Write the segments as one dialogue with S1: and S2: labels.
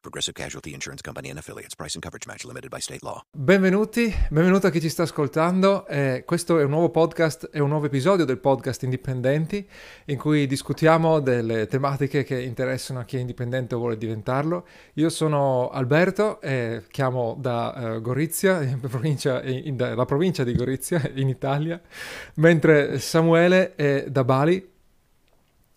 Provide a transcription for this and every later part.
S1: Progressive Casualty Insurance Company and Affiliates. Price and coverage match limited by state law.
S2: Benvenuti, benvenuto a chi ci sta ascoltando. Eh, questo è un nuovo podcast, è un nuovo episodio del podcast Indipendenti in cui discutiamo delle tematiche che interessano a chi è indipendente o vuole diventarlo. Io sono Alberto e chiamo da uh, Gorizia, in provincia, in, da, provincia di Gorizia in Italia, mentre Samuele è da Bali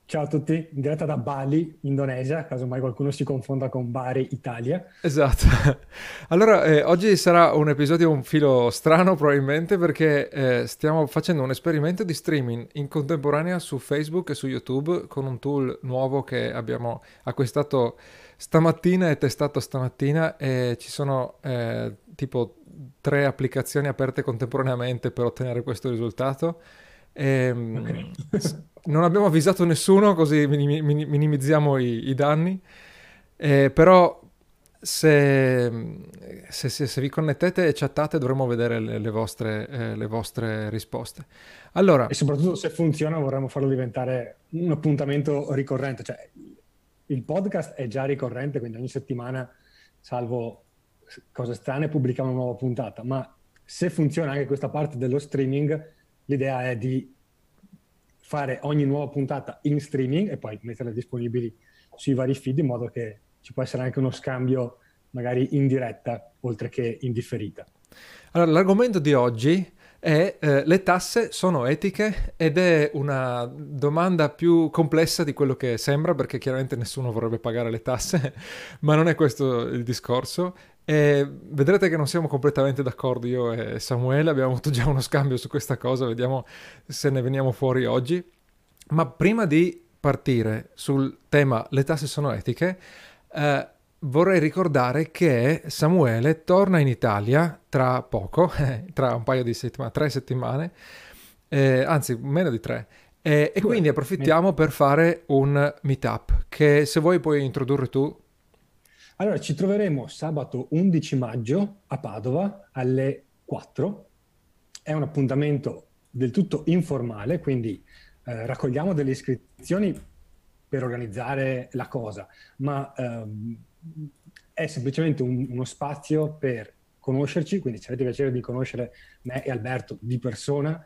S3: Ciao a tutti, in diretta da Bali, Indonesia, caso mai qualcuno si confonda con Bari, Italia.
S2: Esatto. Allora, eh, oggi sarà un episodio un filo strano probabilmente perché eh, stiamo facendo un esperimento di streaming in contemporanea su Facebook e su YouTube con un tool nuovo che abbiamo acquistato stamattina e testato stamattina e ci sono eh, tipo tre applicazioni aperte contemporaneamente per ottenere questo risultato. E, ehm, okay. Non abbiamo avvisato nessuno, così minimizziamo i, i danni. Eh, però se, se, se, se, vi connettete e chattate dovremo vedere le, le, vostre, eh, le, vostre, risposte. Allora,
S3: e soprattutto se funziona vorremmo farlo diventare un appuntamento ricorrente. Cioè, il podcast è già ricorrente, quindi ogni settimana, salvo cose strane, pubblichiamo una nuova puntata. Ma se funziona anche questa parte dello streaming, l'idea è di fare ogni nuova puntata in streaming e poi metterle disponibili sui vari feed in modo che ci può essere anche uno scambio magari in diretta oltre che in differita.
S2: Allora, l'argomento di oggi è eh, le tasse sono etiche ed è una domanda più complessa di quello che sembra perché chiaramente nessuno vorrebbe pagare le tasse, ma non è questo il discorso e vedrete che non siamo completamente d'accordo io e Samuele, abbiamo avuto già uno scambio su questa cosa, vediamo se ne veniamo fuori oggi. Ma prima di partire sul tema le tasse sono etiche, eh, vorrei ricordare che Samuele torna in Italia tra poco, tra un paio di settimane, tre settimane, eh, anzi meno di tre. E, e quindi approfittiamo per fare un meetup che se vuoi puoi introdurre tu
S3: allora, ci troveremo sabato 11 maggio a Padova alle 4. È un appuntamento del tutto informale, quindi eh, raccogliamo delle iscrizioni per organizzare la cosa, ma ehm, è semplicemente un, uno spazio per conoscerci, quindi se avete piacere di conoscere me e Alberto di persona,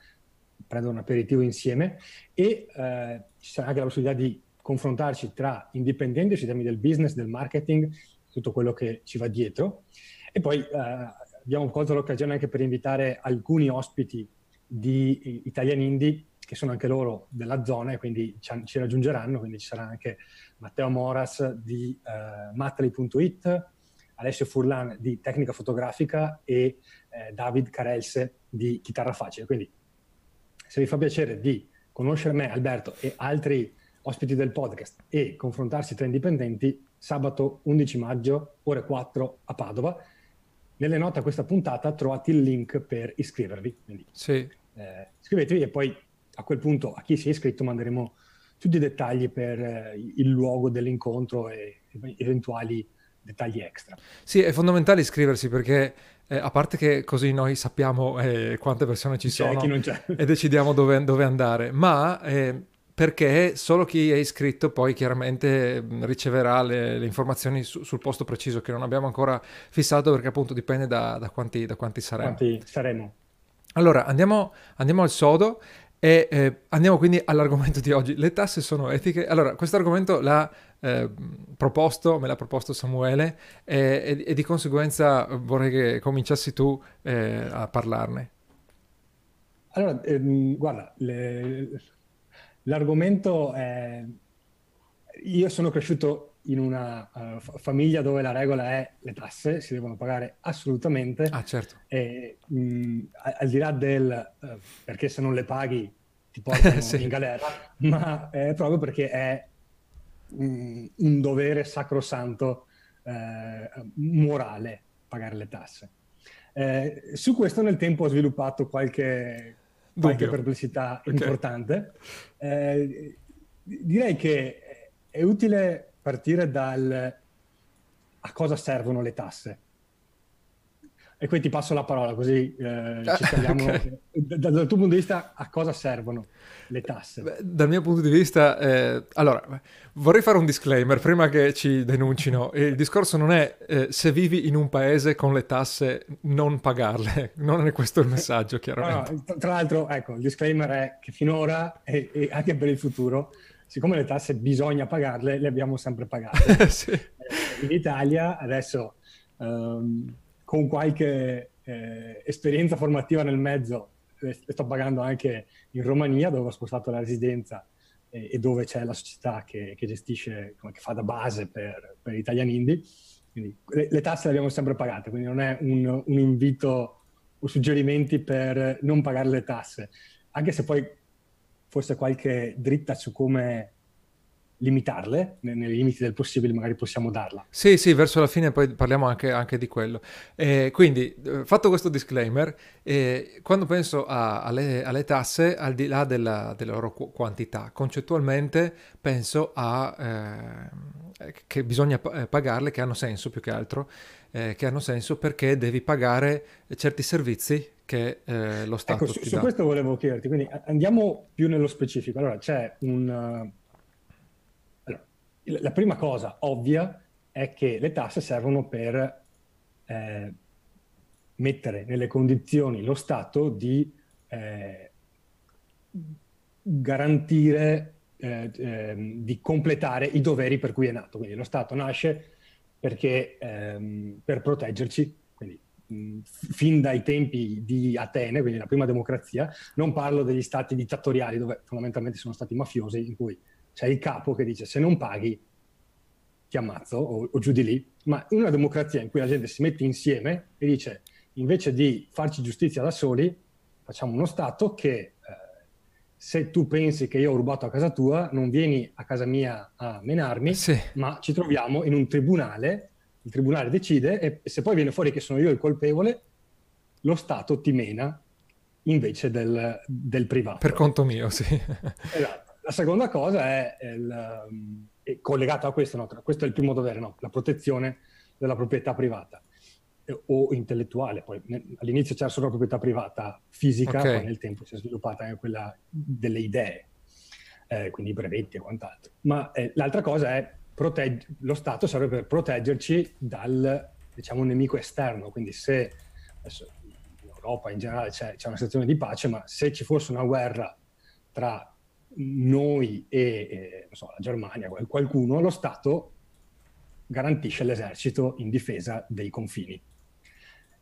S3: prendere un aperitivo insieme e eh, ci sarà anche la possibilità di confrontarci tra indipendenti sui temi del business, del marketing tutto quello che ci va dietro. E poi eh, abbiamo colto l'occasione anche per invitare alcuni ospiti di Italian Indie che sono anche loro della zona e quindi ci, ci raggiungeranno, quindi ci sarà anche Matteo Moras di eh, Mattali.it, Alessio Furlan di Tecnica Fotografica e eh, David Carelse di Chitarra Facile. Quindi se vi fa piacere di conoscere me, Alberto e altri ospiti del podcast e confrontarsi tra indipendenti, sabato 11 maggio, ore 4 a Padova. Nelle note a questa puntata trovate il link per iscrivervi. Quindi,
S2: sì.
S3: eh, iscrivetevi e poi a quel punto a chi si è iscritto manderemo tutti i dettagli per eh, il luogo dell'incontro e eventuali dettagli extra.
S2: Sì, è fondamentale iscriversi perché eh, a parte che così noi sappiamo eh, quante persone ci
S3: c'è,
S2: sono
S3: e
S2: decidiamo dove, dove andare, ma eh, perché solo chi è iscritto poi chiaramente riceverà le, le informazioni su, sul posto preciso che non abbiamo ancora fissato perché appunto dipende da, da, quanti, da quanti, saremo.
S3: Quanti saremo.
S2: Allora andiamo, andiamo al sodo e eh, andiamo quindi all'argomento di oggi. Le tasse sono etiche? Allora, questo argomento l'ha eh, proposto, me l'ha proposto Samuele e, e, e, di conseguenza vorrei che cominciassi tu eh, a parlarne.
S3: Allora, ehm, guarda, le, L'argomento è... Io sono cresciuto in una uh, famiglia dove la regola è le tasse si devono pagare assolutamente.
S2: Ah, certo.
S3: E, mh, al di là del uh, perché se non le paghi ti portano sì. in galera, ma è proprio perché è mh, un dovere sacrosanto uh, morale pagare le tasse. Eh, su questo nel tempo ho sviluppato qualche, qualche perplessità okay. importante. Eh, direi che è utile partire dal a cosa servono le tasse. E qui ti passo la parola così eh, ci spieghiamo okay. dal, dal tuo punto di vista a cosa servono le tasse.
S2: Beh, dal mio punto di vista, eh, allora, vorrei fare un disclaimer prima che ci denuncino. Il discorso non è eh, se vivi in un paese con le tasse non pagarle, non è questo il messaggio chiaramente.
S3: No, no, tra l'altro, ecco, il disclaimer è che finora e, e, anche per il futuro, siccome le tasse bisogna pagarle, le abbiamo sempre pagate. sì. Eh, in Italia adesso... Um, con qualche eh, esperienza formativa nel mezzo, le, sto pagando anche in Romania dove ho spostato la residenza eh, e dove c'è la società che, che gestisce, che fa da base per, per Italian Indie. Quindi le, le, tasse le abbiamo sempre pagate, quindi non è un, un invito o suggerimenti per non pagare le tasse, anche se poi forse qualche dritta su come limitarle, nei limiti del possibile magari possiamo darla.
S2: Sì, sì, verso la fine poi parliamo anche, anche di quello. Eh, quindi, eh, fatto questo disclaimer, eh, quando penso a, alle, alle, tasse, al di là della, della loro qu- quantità, concettualmente penso a eh, che bisogna eh, pagarle, che hanno senso più che altro, eh, che hanno senso perché devi pagare certi servizi che lo Stato
S3: ecco, su, su questo volevo chiederti, quindi andiamo più nello specifico. Allora, c'è un la prima cosa ovvia è che le tasse servono per eh, mettere nelle condizioni lo Stato di eh, garantire, eh, ehm, di completare i doveri per cui è nato. Quindi lo Stato nasce perché, ehm, per proteggerci, quindi mh, fin dai tempi di Atene, quindi la prima democrazia, non parlo degli stati dittatoriali dove fondamentalmente sono stati mafiosi, in cui c'è il capo che dice se non paghi ti ammazzo o, o giù di lì, ma in una democrazia in cui la gente si mette insieme e dice invece di farci giustizia da soli, facciamo uno Stato che eh, se tu pensi che io ho rubato a casa tua, non vieni a casa mia a menarmi, sì. ma ci troviamo in un tribunale, il tribunale decide e se poi viene fuori che sono io il colpevole, lo Stato ti mena invece del, del privato.
S2: Per conto mio, sì.
S3: Esatto. La seconda cosa è il, um, collegato a questo, no? questo è il primo dovere, no? la protezione della proprietà privata eh, o intellettuale. Poi all'inizio c'era solo la proprietà privata fisica, okay. poi nel tempo si è sviluppata anche quella delle idee, eh, quindi i brevetti e quant'altro. Ma eh, l'altra cosa è protegg- lo Stato serve per proteggerci dal diciamo, nemico esterno, quindi se adesso in Europa in generale c'è, c'è una situazione di pace, ma se ci fosse una guerra tra noi e eh, so, la Germania, qualcuno, lo Stato garantisce l'esercito in difesa dei confini.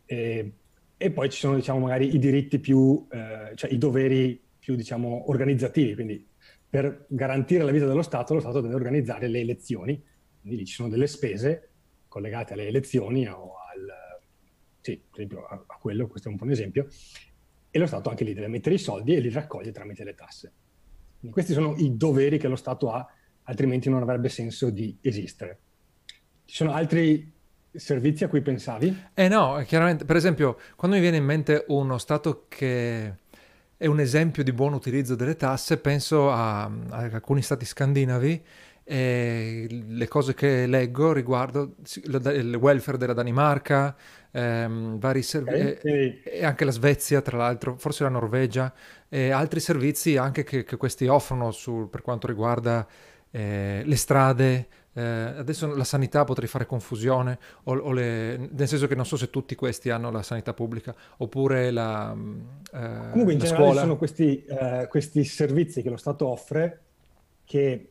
S3: E, e poi ci sono, diciamo, magari i diritti più, eh, cioè i doveri più, diciamo, organizzativi. Quindi per garantire la vita dello Stato, lo Stato deve organizzare le elezioni. Quindi lì ci sono delle spese collegate alle elezioni o al... Sì, per esempio a, a quello, questo è un po' un esempio. E lo Stato anche lì deve mettere i soldi e li raccoglie tramite le tasse. Questi sono i doveri che lo Stato ha, altrimenti non avrebbe senso di esistere. Ci sono altri servizi a cui pensavi?
S2: Eh no, chiaramente, per esempio, quando mi viene in mente uno Stato che è un esempio di buon utilizzo delle tasse, penso a, a alcuni Stati scandinavi e le cose che leggo riguardo il welfare della Danimarca, ehm, vari servizi, okay. e, anche la Svezia, tra l'altro, forse la Norvegia, e altri servizi anche che, che questi offrono su, per quanto riguarda eh, le strade. Eh, adesso la sanità potrei fare confusione, o, o le, nel senso che non so se tutti questi hanno la sanità pubblica, oppure la,
S3: eh, Comunque in generale scuola. sono questi, eh, questi servizi che lo Stato offre che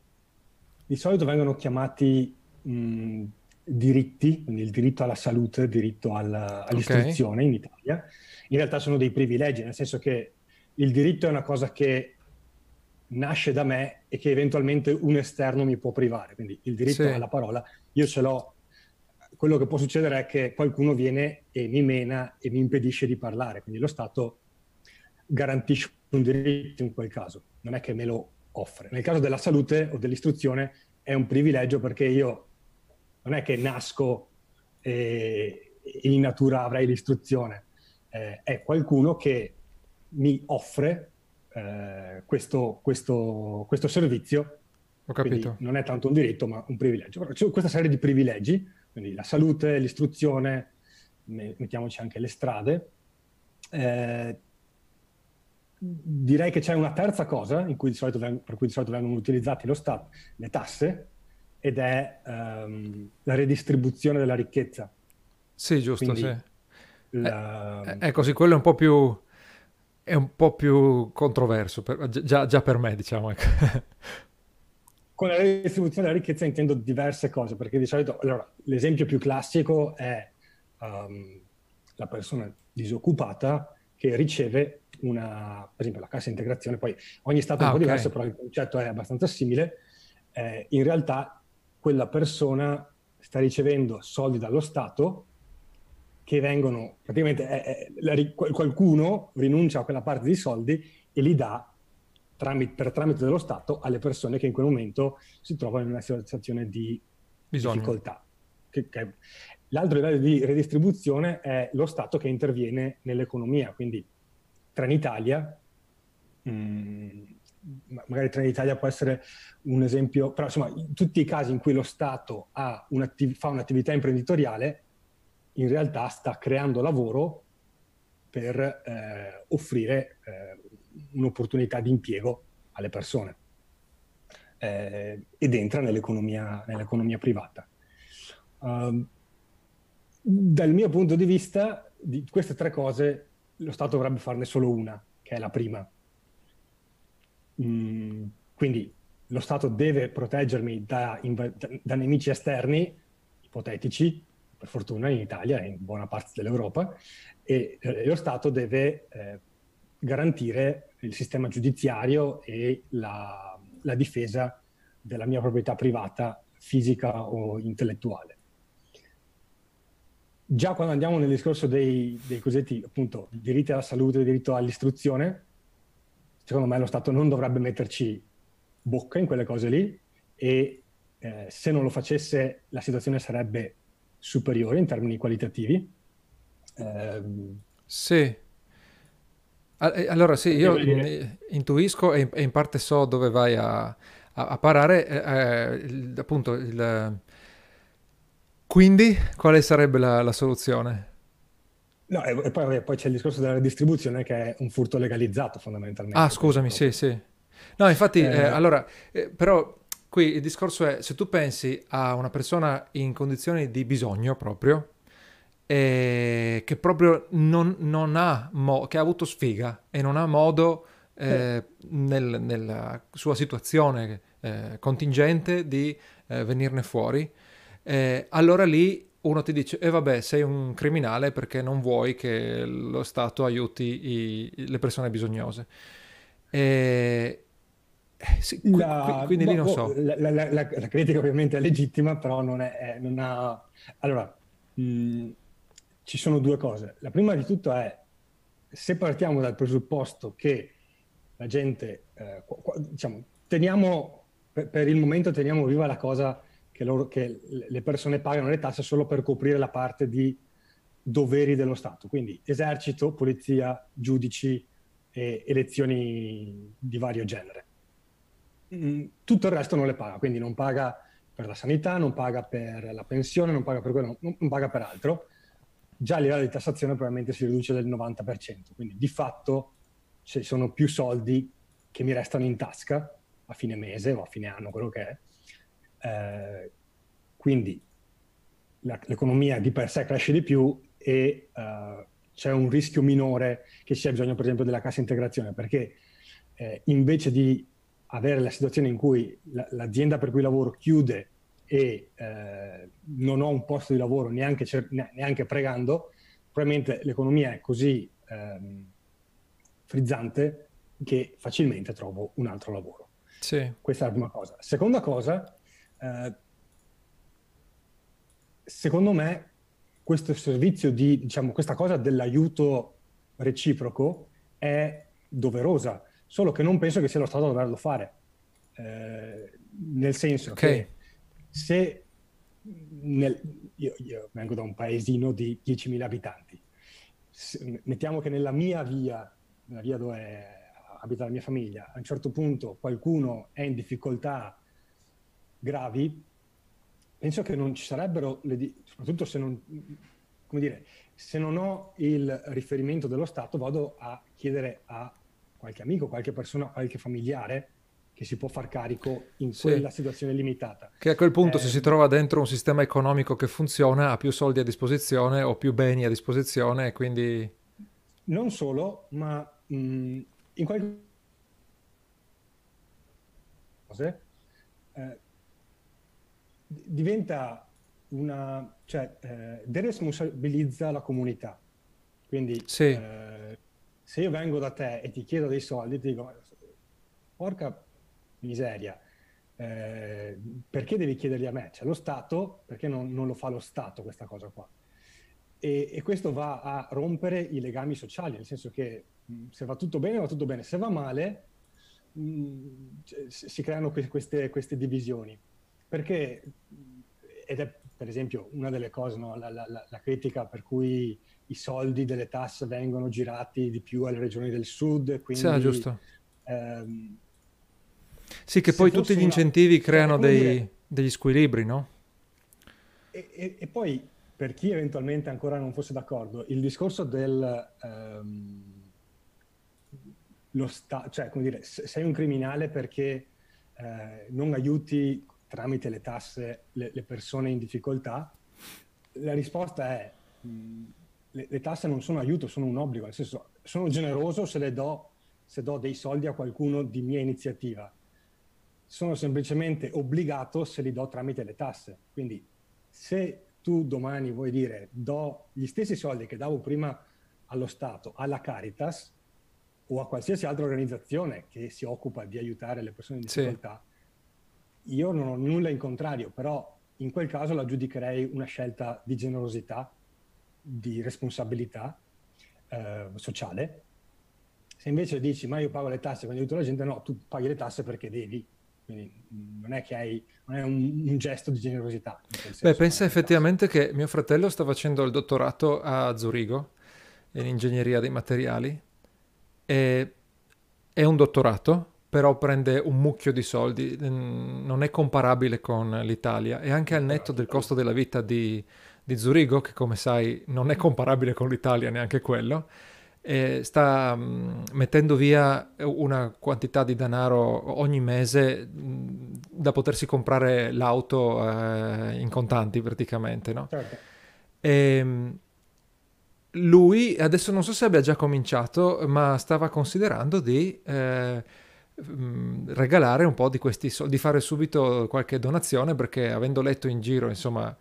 S3: di solito vengono chiamati mh, diritti, quindi il diritto alla salute, il diritto alla, all'istruzione okay. in Italia. In realtà sono dei privilegi, nel senso che il diritto è una cosa che nasce da me e che eventualmente un esterno mi può privare. Quindi il diritto sì. alla parola, io ce l'ho. Quello che può succedere è che qualcuno viene e mi mena e mi impedisce di parlare. Quindi lo Stato garantisce un diritto in quel caso, non è che me lo offre. Nel caso della salute o dell'istruzione è un privilegio perché io non è che nasco e in natura avrei l'istruzione. eh, è qualcuno che mi offre eh, questo, questo, questo, servizio.
S2: Ho capito.
S3: non è tanto un diritto, ma un privilegio. C'è questa serie di privilegi, quindi la salute, l'istruzione, mettiamoci anche le strade. Eh, direi che c'è una terza cosa cui vengono, per cui di solito vengono utilizzate le tasse, ed è um, la redistribuzione della ricchezza.
S2: Sì, giusto, Quindi, sì. La... Eh, ecco, sì, quello è un po' più, è un po' più controverso, per, già, già, per me, diciamo. Ecco.
S3: Con la redistribuzione della ricchezza intendo diverse cose, perché di solito, allora, l'esempio più classico è um, la persona disoccupata che riceve una, per esempio la cassa integrazione, poi ogni Stato è un po' okay. diverso, però il concetto è abbastanza simile. Eh, in realtà quella persona sta ricevendo soldi dallo Stato che vengono, praticamente è, è, la, qualcuno rinuncia a quella parte di soldi e li dà tramite, per tramite dello Stato alle persone che in quel momento si trovano in una situazione di Bisogno. difficoltà. Che, che, l'altro livello di redistribuzione è lo Stato che interviene nell'economia, quindi Trenitalia, mm, magari Trenitalia può essere un esempio, però insomma in tutti i casi in cui lo Stato un'attiv- fa un'attività imprenditoriale, in realtà sta creando lavoro per eh, offrire eh, un'opportunità di impiego alle persone eh, ed entra nell'economia, nell'economia privata. Uh, dal mio punto di vista, di queste tre cose, lo Stato dovrebbe farne solo una, che è la prima. Mm, quindi lo Stato deve proteggermi da, da, da, nemici esterni, ipotetici, per fortuna in Italia e in buona parte dell'Europa, e eh, lo Stato deve eh, garantire il sistema giudiziario e la, la difesa della mia proprietà privata, fisica o intellettuale già quando andiamo nel discorso dei, dei cosiddetti appunto diritti alla salute, diritto all'istruzione, secondo me lo Stato non dovrebbe metterci bocca in quelle cose lì e eh, se non lo facesse la situazione sarebbe superiore in termini qualitativi.
S2: Eh, sì. Allora sì, io intuisco e in, parte so dove vai a, a, a parare, eh, eh appunto il quindi quale sarebbe la, la soluzione?
S3: No, e poi, poi, c'è il discorso della redistribuzione che è un furto legalizzato fondamentalmente.
S2: Ah, scusami, sì, sì. No, infatti, eh, eh, allora, eh, però qui il discorso è se tu pensi a una persona in condizioni di bisogno proprio, eh, che proprio non, non ha, mo- che ha avuto sfiga e non ha modo eh, nel, nella sua situazione eh, contingente di venirne fuori, eh, allora lì uno ti dice, e eh vabbè, sei un criminale perché non vuoi che lo Stato aiuti i, le persone bisognose. E, eh, sì, la, quindi lì non so.
S3: La, la, la, critica ovviamente è legittima, però non, è, non ha... Allora, mh, mm, ci sono due cose. La prima di tutto è, se partiamo dal presupposto che la gente, eh, diciamo, teniamo, per, per il momento teniamo viva la cosa che, loro, che le persone pagano le tasse solo per coprire la parte di doveri dello Stato, quindi esercito, polizia, giudici e elezioni di vario genere. Mm, tutto il resto non le paga, quindi non paga per la sanità, non paga per la pensione, non paga per quello, non, non paga per altro. Già a livello di tassazione probabilmente si riduce del 90%, quindi di fatto ci sono più soldi che mi restano in tasca a fine mese o a fine anno, quello che è, eh, quindi la, l'economia di per sé cresce di più e uh, c'è un rischio minore che ci sia bisogno per esempio della cassa integrazione, perché eh, invece di avere la situazione in cui la, l'azienda per cui lavoro chiude e eh, non ho un posto di lavoro neanche, cer- neanche pregando, probabilmente l'economia è così ehm, frizzante che facilmente trovo un altro lavoro.
S2: Sì.
S3: Questa è la prima cosa. Seconda cosa, eh, secondo me questo servizio di, diciamo, questa cosa dell'aiuto reciproco è doverosa, solo che non penso che sia lo Stato a doverlo fare. Eh, nel senso okay. che se nel, io, io, vengo da un paesino di 10.000 abitanti, se, mettiamo che nella mia via, nella via dove abita la mia famiglia, a un certo punto qualcuno è in difficoltà gravi, penso che non ci sarebbero, le, soprattutto se non, come dire, se non ho il riferimento dello Stato, vado a chiedere a qualche amico, qualche persona, qualche familiare che si può far carico in quella sì. situazione limitata.
S2: Che a quel punto eh, se si trova dentro un sistema economico che funziona ha più soldi a disposizione o più beni a disposizione e quindi...
S3: Non solo, ma mh, in qualche cose diventa una... cioè eh, deresponsabilizza la comunità. Quindi sì. eh, se io vengo da te e ti chiedo dei soldi, ti dico, porca miseria, eh, perché devi chiederli a me? C'è lo Stato, perché non, non lo fa lo Stato questa cosa qua? E, e, questo va a rompere i legami sociali, nel senso che mh, se va tutto bene, va tutto bene, se va male, mh, si creano que- queste, queste, divisioni. Perché, ed è per esempio una delle cose, no? la, la, la, critica per cui i soldi delle tasse vengono girati di più alle regioni del sud, quindi
S2: sì, giusto. Ehm, sì, che poi tutti gli incentivi una... creano dei, dire... degli squilibri, no?
S3: E, e, e, poi, per chi eventualmente ancora non fosse d'accordo, il discorso del... Um, lo sta- cioè, come dire, sei un criminale perché eh, non aiuti tramite le tasse le, le, persone in difficoltà, la risposta è mh, le, le, tasse non sono aiuto, sono un obbligo, nel senso sono generoso se le do, se do dei soldi a qualcuno di mia iniziativa sono semplicemente obbligato se li do tramite le tasse. Quindi se tu domani vuoi dire do gli stessi soldi che davo prima allo Stato, alla Caritas o a qualsiasi altra organizzazione che si occupa di aiutare le persone in difficoltà, sì. Io non ho nulla in contrario, però in quel caso la giudicherei una scelta di generosità, di responsabilità eh, sociale. Se invece dici ma io pago le tasse quando aiuto la gente, no, tu paghi le tasse perché devi, quindi mm, non è che hai, non è un, un gesto di generosità.
S2: Beh, pensa effettivamente che mio fratello sta facendo il dottorato a Zurigo in ingegneria dei materiali e è un dottorato, però prende un mucchio di soldi, non è comparabile con l'Italia e anche al netto del costo della vita di, di Zurigo, che come sai non è comparabile con l'Italia neanche quello sta mh, mettendo via una quantità di denaro ogni mese mh, da potersi comprare l'auto eh, in contanti praticamente, no? Certo. E, ehm, lui adesso non so se abbia già cominciato, ma stava considerando di eh, regalare un po' di questi soldi, di fare subito qualche donazione perché avendo letto in giro, insomma,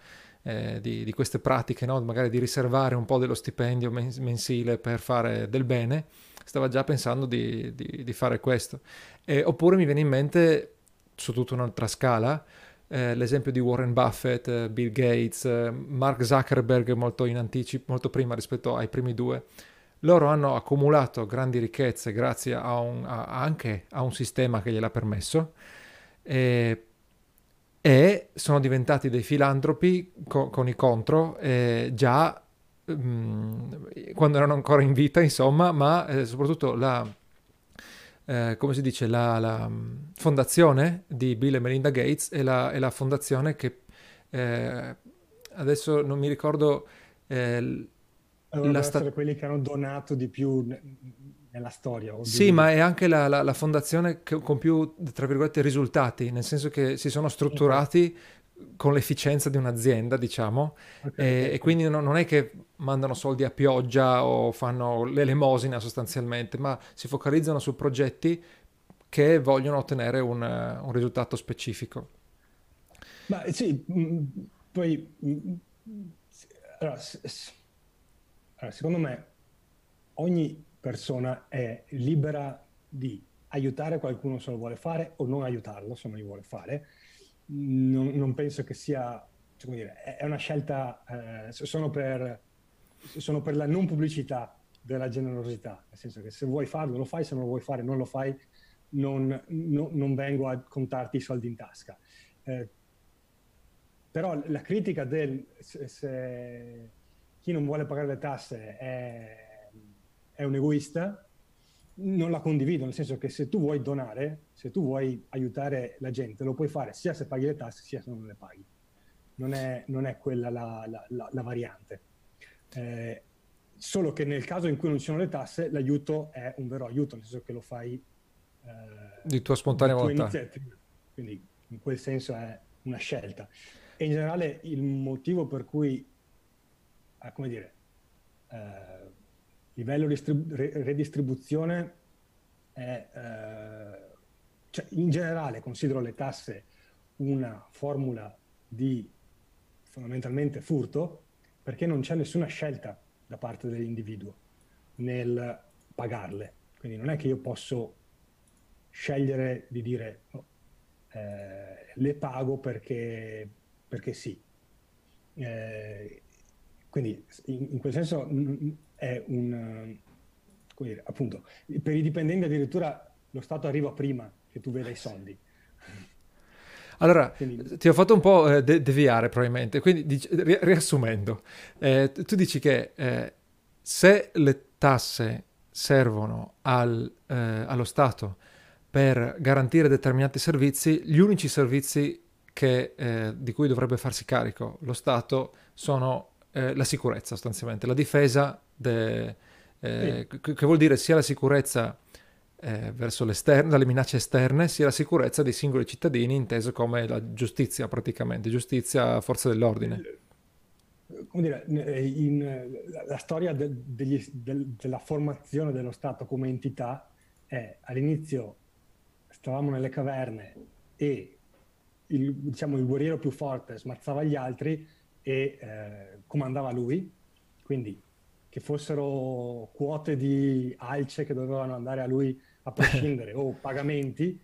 S2: eh, di, di, queste pratiche, no? magari di riservare un po' dello stipendio mensile per fare del bene, stava già pensando di, di, di fare questo. Eh, oppure mi viene in mente, su tutta un'altra scala, eh, l'esempio di Warren Buffett, eh, Bill Gates, eh, Mark Zuckerberg molto in anticipo, molto prima rispetto ai primi due. Loro hanno accumulato grandi ricchezze grazie a un, a, anche a un sistema che gliel'ha permesso. E e sono diventati dei filantropi co- con i contro eh, già mh, mm, quando erano ancora in vita, insomma, ma eh, soprattutto la, eh, come si dice, la, la, mm, fondazione di Bill e Melinda Gates è la, è la fondazione che eh, adesso non mi ricordo...
S3: Eh, Dovrebbero sta... essere quelli che hanno donato di più nella storia.
S2: Sì, ma è anche la, la, la, fondazione con più, tra virgolette, risultati, nel senso che si sono strutturati okay. con l'efficienza di un'azienda, diciamo, okay, e, okay. e, quindi no, non è che mandano soldi a pioggia o fanno l'elemosina sostanzialmente, ma si focalizzano su progetti che vogliono ottenere un, un risultato specifico.
S3: Ma sì, mm, poi... Mm, allora, allora, secondo me ogni persona è libera di aiutare qualcuno se lo vuole fare o non aiutarlo se non li vuole fare. Non, non penso che sia, cioè, come dire, è una scelta, eh, sono, per, sono per la non pubblicità della generosità, nel senso che se vuoi farlo lo fai, se non lo vuoi fare non lo fai, non, no, non vengo a contarti i soldi in tasca. Eh, però la critica del se, se chi non vuole pagare le tasse è, è un egoista, non la condivido, nel senso che se tu vuoi donare, se tu vuoi aiutare la gente, lo puoi fare sia se paghi le tasse sia se non le paghi. Non è, non è quella la, la, la, la variante. Eh, solo che nel caso in cui non ci sono le tasse, l'aiuto è un vero aiuto, nel senso che lo fai
S2: eh, di tua spontanea volontà.
S3: Quindi in quel senso è una scelta. E in generale il motivo per cui, eh, come dire, eh, livello distrib- redistribuzione è, eh, cioè in generale considero le tasse una formula di fondamentalmente furto perché non c'è nessuna scelta da parte dell'individuo nel pagarle. Quindi non è che io posso scegliere di dire oh, eh, le pago perché, perché sì. Eh, quindi in, in, quel senso è un... Dire, appunto, per i dipendenti addirittura lo Stato arriva prima che tu veda i soldi.
S2: Allora, quindi... ti ho fatto un po' eh, de- deviare probabilmente, quindi dici, ri- riassumendo, eh, tu dici che eh, se le tasse servono al, eh, allo Stato per garantire determinati servizi, gli unici servizi che, eh, di cui dovrebbe farsi carico lo Stato sono eh, la sicurezza sostanzialmente, la difesa, de, eh, sì. che, che vuol dire sia la sicurezza eh, verso l'esterno, dalle minacce esterne, sia la sicurezza dei singoli cittadini, inteso come la giustizia praticamente, giustizia forza dell'ordine.
S3: Come dire, in, la storia de, degli, de, della formazione dello Stato come entità è all'inizio stavamo nelle caverne e il, diciamo, il guerriero più forte smazzava gli altri e eh, comandava lui, quindi che fossero quote di alce che dovevano andare a lui a prescindere o pagamenti,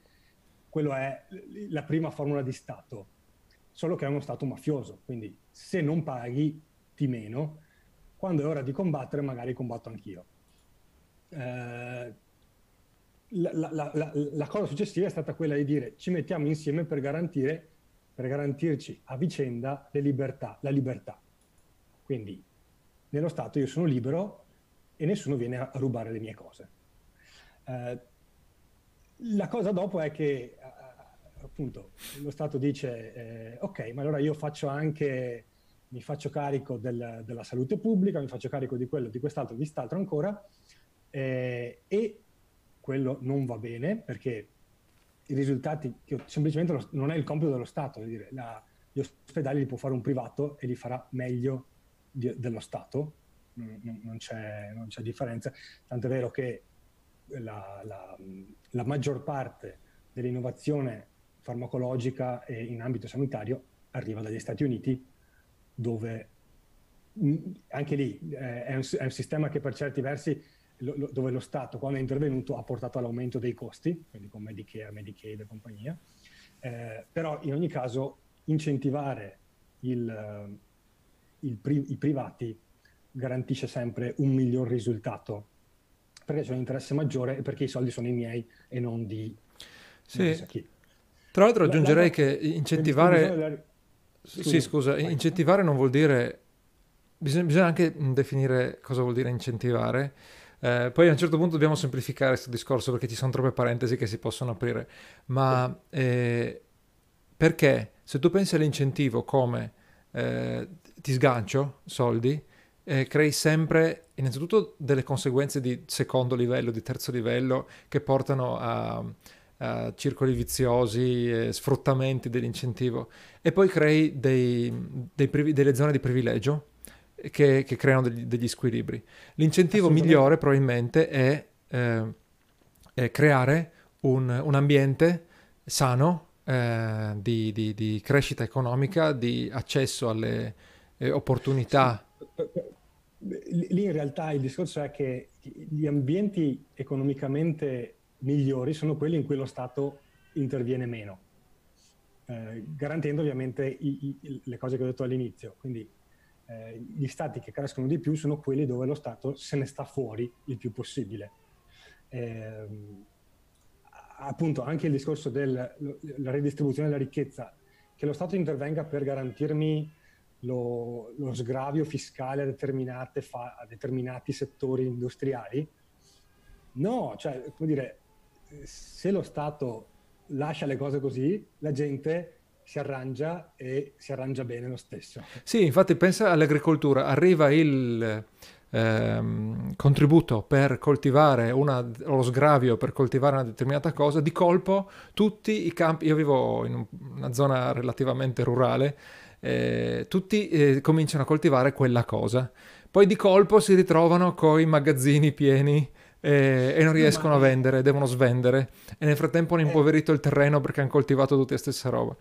S3: quello è la prima formula di Stato, solo che è uno Stato mafioso, quindi se non paghi ti meno, quando è ora di combattere magari combatto anch'io. Eh, la, la, la, la, cosa successiva è stata quella di dire ci mettiamo insieme per garantire, per garantirci a vicenda le libertà, la libertà. Quindi nello Stato io sono libero e nessuno viene a, rubare le mie cose. Eh, la cosa dopo è che eh, appunto lo Stato dice eh, ok, ma allora io faccio anche, mi faccio carico del, della salute pubblica, mi faccio carico di quello, di quest'altro, di quest'altro ancora eh, e quello non va bene perché i risultati, semplicemente lo, non è il compito dello Stato, dire, la, gli ospedali li può fare un privato e li farà meglio di, dello Stato, non, non, c'è, non, c'è, differenza, tanto è vero che la, la, la maggior parte dell'innovazione farmacologica e in ambito sanitario arriva dagli Stati Uniti, dove anche lì eh, è, un, è un sistema che per certi versi lo, lo, dove lo Stato, quando è intervenuto, ha portato all'aumento dei costi, quindi con Medicare, Medicaid e compagnia, eh, però in ogni caso incentivare il, il pri- i privati garantisce sempre un miglior risultato, perché c'è un interesse maggiore e perché i soldi sono i miei e non di...
S2: Sì. Tra l'altro aggiungerei la, la, che incentivare... La... Sì, scusa, incentivare non vuol dire... Bisogna, bisogna anche definire cosa vuol dire incentivare eh, poi a un certo punto dobbiamo semplificare questo discorso perché ci sono troppe parentesi che si possono aprire, ma eh, perché se tu pensi all'incentivo come eh, ti sgancio soldi, eh, crei sempre innanzitutto delle conseguenze di secondo livello, di terzo livello che portano a, a circoli viziosi, sfruttamenti dell'incentivo. E poi crei dei, dei privi- delle zone di privilegio che, che creano degli, degli, squilibri. L'incentivo migliore probabilmente è, eh, è creare un, un, ambiente sano eh, di, di, di, crescita economica, di accesso alle eh, opportunità.
S3: Lì in realtà il discorso è che gli ambienti economicamente migliori sono quelli in cui lo Stato interviene meno, eh, garantendo ovviamente i, i, le cose che ho detto all'inizio. Quindi gli stati che crescono di più sono quelli dove lo Stato se ne sta fuori il più possibile. Eh, appunto anche il discorso della redistribuzione della ricchezza, che lo Stato intervenga per garantirmi lo, lo sgravio fiscale a, fa, a determinati settori industriali? No, cioè, come dire, se lo Stato lascia le cose così, la gente si arrangia e si arrangia bene lo stesso.
S2: Sì, infatti pensa all'agricoltura, arriva il ehm, contributo per coltivare una, lo sgravio per coltivare una determinata cosa, di colpo tutti i campi, io vivo in una zona relativamente rurale, eh, tutti eh, cominciano a coltivare quella cosa. Poi di colpo si ritrovano con i magazzini pieni eh, e non riescono a vendere, devono svendere e nel frattempo hanno impoverito il terreno perché hanno coltivato tutti la stessa roba.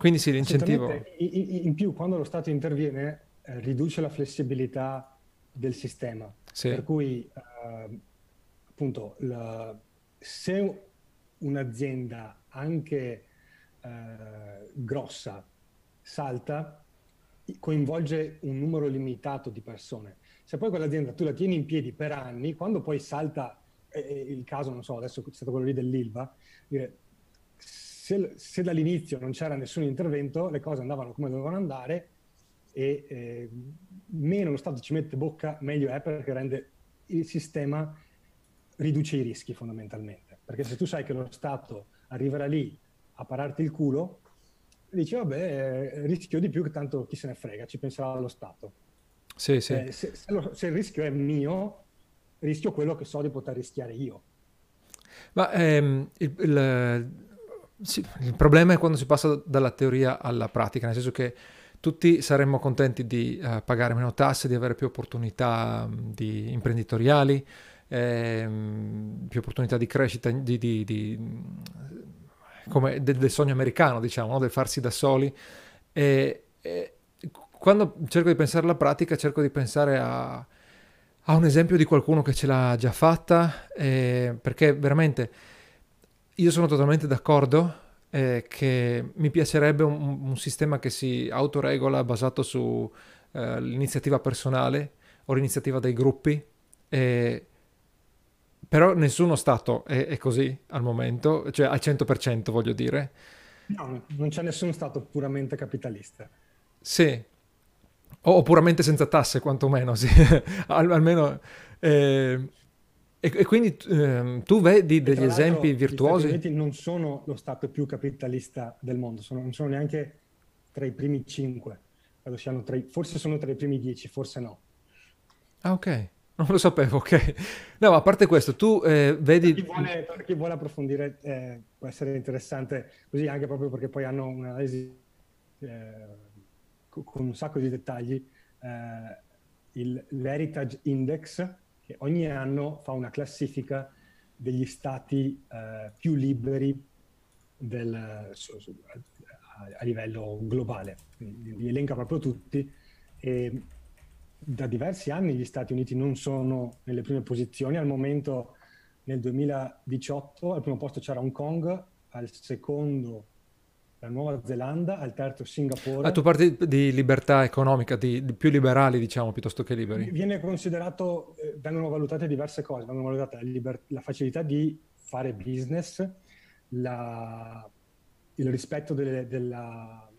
S2: Quindi sì, l'incentivo...
S3: In, più, quando lo Stato interviene, eh, riduce la flessibilità del sistema. Sì. Per cui, eh, appunto, la, se un'azienda anche eh, grossa salta, coinvolge un numero limitato di persone. Se poi quell'azienda tu la tieni in piedi per anni, quando poi salta, eh, il caso, non so, adesso è stato quello lì dell'ILVA, dire, se, se, dall'inizio non c'era nessun intervento, le cose andavano come dovevano andare e eh, meno lo Stato ci mette bocca, meglio è perché rende il sistema, riduce i rischi fondamentalmente. Perché se tu sai che lo Stato arriverà lì a pararti il culo, dici vabbè, eh, rischio di più che tanto chi se ne frega, ci penserà lo Stato.
S2: Sì, sì.
S3: Eh, se, se, lo, se, il rischio è mio, rischio quello che so di poter rischiare io.
S2: Ma ehm, il, il, sì, il problema è quando si passa dalla teoria alla pratica, nel senso che tutti saremmo contenti di uh, pagare meno tasse, di avere più opportunità um, di imprenditoriali, ehm, più opportunità di crescita, di, di, di, come del, del, sogno americano, diciamo, no? del farsi da soli. E, e, quando cerco di pensare alla pratica, cerco di pensare a, a un esempio di qualcuno che ce l'ha già fatta, eh, perché veramente io sono totalmente d'accordo eh, che mi piacerebbe un, un, sistema che si autoregola basato sull'iniziativa eh, personale o l'iniziativa dei gruppi. Eh, però nessuno Stato è, è, così al momento, cioè al 100% voglio dire.
S3: No, non c'è nessun Stato puramente capitalista.
S2: Sì, o, puramente senza tasse quantomeno, sì. Al, almeno... Eh, e, e quindi ehm, tu vedi degli esempi virtuosi?
S3: Gli Stati Uniti non sono lo Stato più capitalista del mondo, sono, non sono neanche tra i primi cinque, siano tra i, forse sono tra i primi dieci, forse no.
S2: Ah, ok. Non lo sapevo, ok. No, a parte questo, tu eh, vedi...
S3: Per chi, vuole, per chi vuole approfondire eh, può essere interessante, così anche proprio perché poi hanno un'analisi eh, con un sacco di dettagli. Eh, il, l'Heritage Index, che ogni anno fa una classifica degli stati eh, più liberi del, su, su, a, a, livello globale, li elenca proprio tutti e da diversi anni gli Stati Uniti non sono nelle prime posizioni, al momento nel 2018 al primo posto c'era Hong Kong, al secondo la Nuova Zelanda, al terzo Singapore.
S2: Ah, tu parli di libertà economica, di, di più liberali diciamo, piuttosto che liberi.
S3: Viene considerato, eh, vengono valutate diverse cose, vengono valutate la, liber- la facilità di fare business, la, il rispetto delle, della,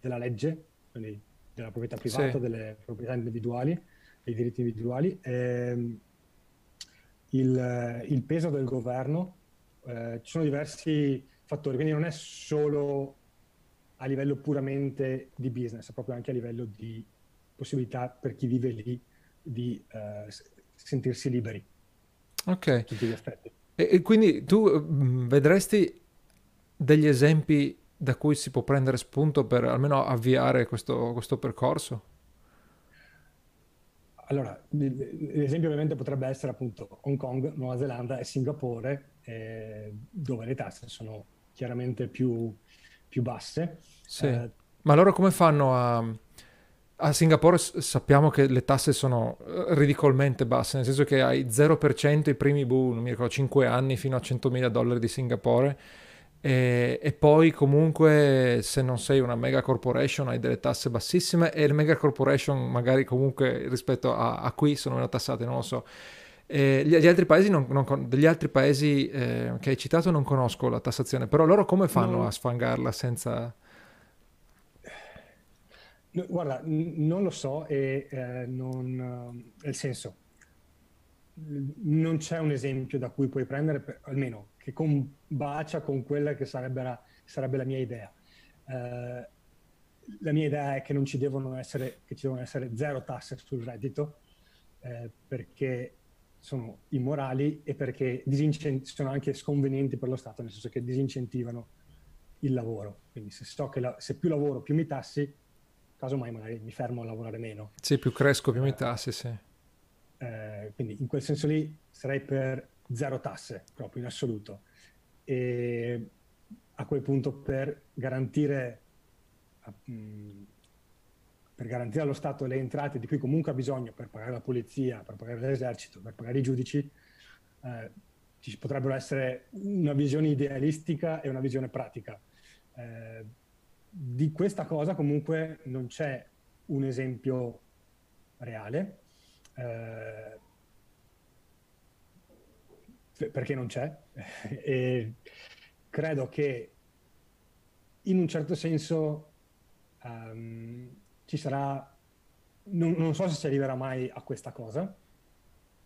S3: della, legge, quindi della proprietà privata, sì. delle proprietà individuali, dei diritti individuali, ehm, il, il, peso del governo, eh, ci sono diversi fattori, quindi non è solo a livello puramente di business, proprio anche a livello di possibilità per chi vive lì di eh, sentirsi liberi.
S2: Ok. Tutti gli aspetti. E, e quindi tu mm, vedresti degli esempi da cui si può prendere spunto per almeno avviare questo, questo percorso?
S3: Allora, l'esempio ovviamente potrebbe essere appunto Hong Kong, Nuova Zelanda e Singapore, eh, dove le tasse sono chiaramente più, più basse.
S2: Sì. Eh, Ma loro come fanno a... A Singapore sappiamo che le tasse sono eh, ridicolmente basse, nel senso che hai 0% i primi, boh, non mi ricordo, 5 anni fino a 100.000 dollari di Singapore e, e, poi comunque se non sei una mega corporation hai delle tasse bassissime e le mega corporation magari comunque rispetto a, a qui sono meno tassate, non lo so. Eh, gli, gli, altri paesi, non, non, degli altri paesi eh, che hai citato non conosco la tassazione, però loro come fanno no. a sfangarla senza...
S3: No, guarda, n- non lo so e eh, non, nel senso, non c'è un esempio da cui puoi prendere, per, almeno che combacia con quella che sarebbe la, sarebbe la mia idea. Eh, la mia idea è che non ci devono essere, che ci devono essere zero tasse sul reddito, eh, perché sono immorali e perché sono anche sconvenienti per lo Stato, nel senso che disincentivano il lavoro. Quindi se so che la, se più lavoro più mi tassi, casomai magari mi fermo a lavorare meno.
S2: Sì, più cresco più mi tassi, sì.
S3: Eh, quindi in quel senso lì sarei per zero tasse, proprio in assoluto. E a quel punto per garantire, mm, per garantire allo Stato le entrate di cui comunque ha bisogno per pagare la polizia, per pagare l'esercito, per pagare i giudici, eh, ci potrebbero essere una visione idealistica e una visione pratica. Eh, di questa cosa comunque non c'è un esempio reale, eh, perché non c'è, e credo che in un certo senso um, ci sarà, non, non, so se si arriverà mai a questa cosa,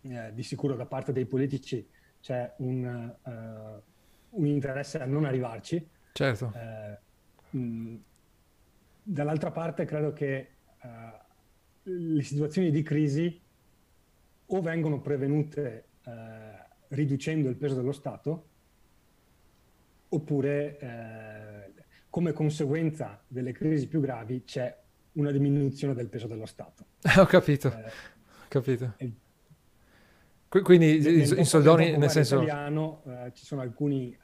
S3: eh, di sicuro da parte dei politici c'è un, uh, un interesse a non arrivarci.
S2: Certo. Eh,
S3: mh, dall'altra parte credo che uh, le situazioni di crisi o vengono prevenute uh, riducendo il peso dello Stato, oppure come conseguenza delle crisi più gravi c'è una diminuzione del peso dello Stato.
S2: Ho capito, eh, ho capito. E, quindi nel, in soldoni nel senso...
S3: Italiano eh, ci sono alcuni,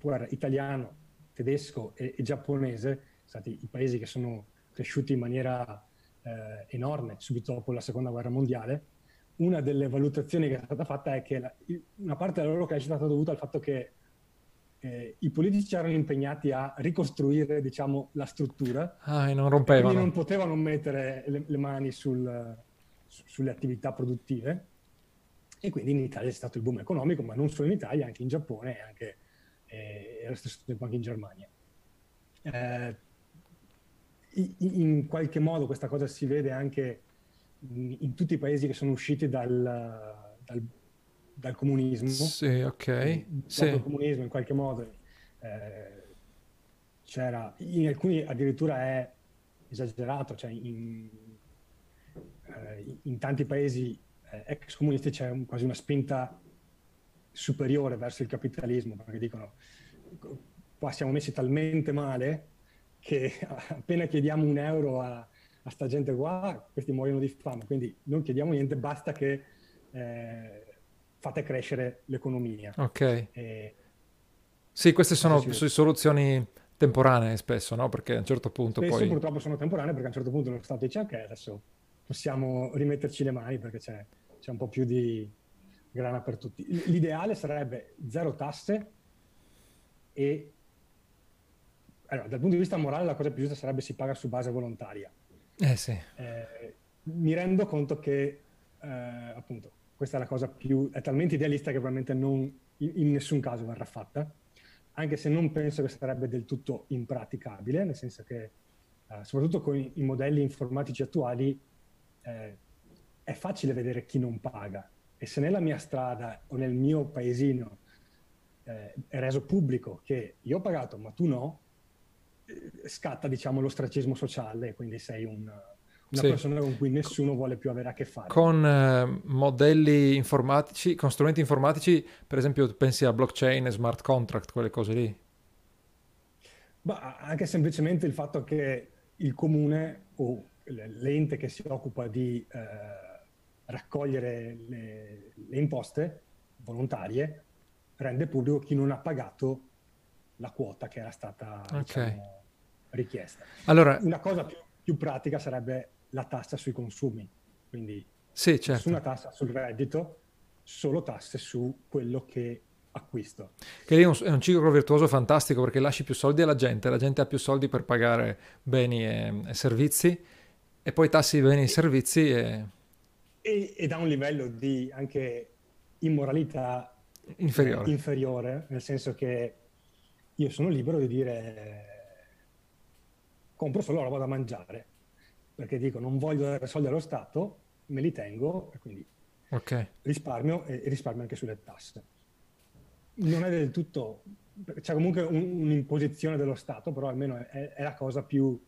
S3: guarda, italiano, tedesco e, e, giapponese, stati i paesi che sono cresciuti in maniera eh, enorme subito dopo la seconda guerra mondiale, una delle valutazioni che è stata fatta è che la, una parte della loro crescita è stata dovuta al fatto che eh, i politici erano impegnati a ricostruire diciamo, la struttura
S2: ah, e non rompevano.
S3: Quindi non potevano mettere le, le mani sul, su, sulle attività produttive e quindi in Italia è stato il boom economico, ma non solo in Italia, anche in Giappone e anche eh, allo stesso tempo anche in Germania. Eh, in, qualche modo questa cosa si vede anche in, in tutti i paesi che sono usciti dal, dal, dal comunismo.
S2: Sì, ok. Sì.
S3: Il comunismo in qualche modo eh, c'era, in alcuni addirittura è esagerato, cioè in, eh, in tanti paesi eh, ex comunisti c'è un, quasi una spinta superiore verso il capitalismo, perché dicono qua siamo messi talmente male che appena chiediamo un euro a, a sta gente qua, questi muoiono di fame, quindi non chiediamo niente, basta che eh, fate crescere l'economia.
S2: Ok. E, sì, queste sono soluzioni temporanee spesso, no? Perché a un certo punto
S3: spesso
S2: poi...
S3: purtroppo sono temporanee perché a un certo punto lo Stato dice ok, adesso possiamo rimetterci le mani perché c'è, c'è un po' più di grana per tutti. L'ideale sarebbe zero tasse e allora, dal punto di vista morale la cosa più giusta sarebbe si paga su base volontaria.
S2: Eh sì.
S3: Eh, mi rendo conto che, eh, appunto, questa è la cosa più... è talmente idealista che probabilmente non, in, nessun caso verrà fatta, anche se non penso che sarebbe del tutto impraticabile, nel senso che, eh, soprattutto con i, i, modelli informatici attuali, eh, è facile vedere chi non paga. E se nella mia strada o nel mio paesino eh, è reso pubblico che io ho pagato ma tu no, scatta diciamo l'ostracismo sociale, quindi sei un, una sì. persona con cui nessuno vuole più avere a che fare.
S2: Con eh, modelli informatici, con strumenti informatici, per esempio pensi a blockchain e smart contract, quelle cose lì?
S3: Ma anche semplicemente il fatto che il comune o l'ente che si occupa di eh, raccogliere le, le imposte volontarie rende pubblico chi non ha pagato la quota che era stata okay. diciamo, richiesta.
S2: Allora,
S3: Una cosa più, più, pratica sarebbe la tassa sui consumi, quindi
S2: sì, certo.
S3: nessuna tassa sul reddito, solo tasse su quello che acquisto.
S2: Che lì è un, è un, ciclo virtuoso fantastico perché lasci più soldi alla gente, la gente ha più soldi per pagare beni e, e servizi e poi tassi i beni e i servizi e...
S3: E, ed ha un livello di anche immoralità
S2: inferiore.
S3: Inferiore, nel senso che io sono libero di dire compro solo roba da mangiare. Perché dico non voglio dare soldi allo Stato, me li tengo e quindi okay. risparmio e, e risparmio anche sulle tasse. Non è del tutto, c'è comunque un, un'imposizione dello Stato, però almeno è, è la cosa più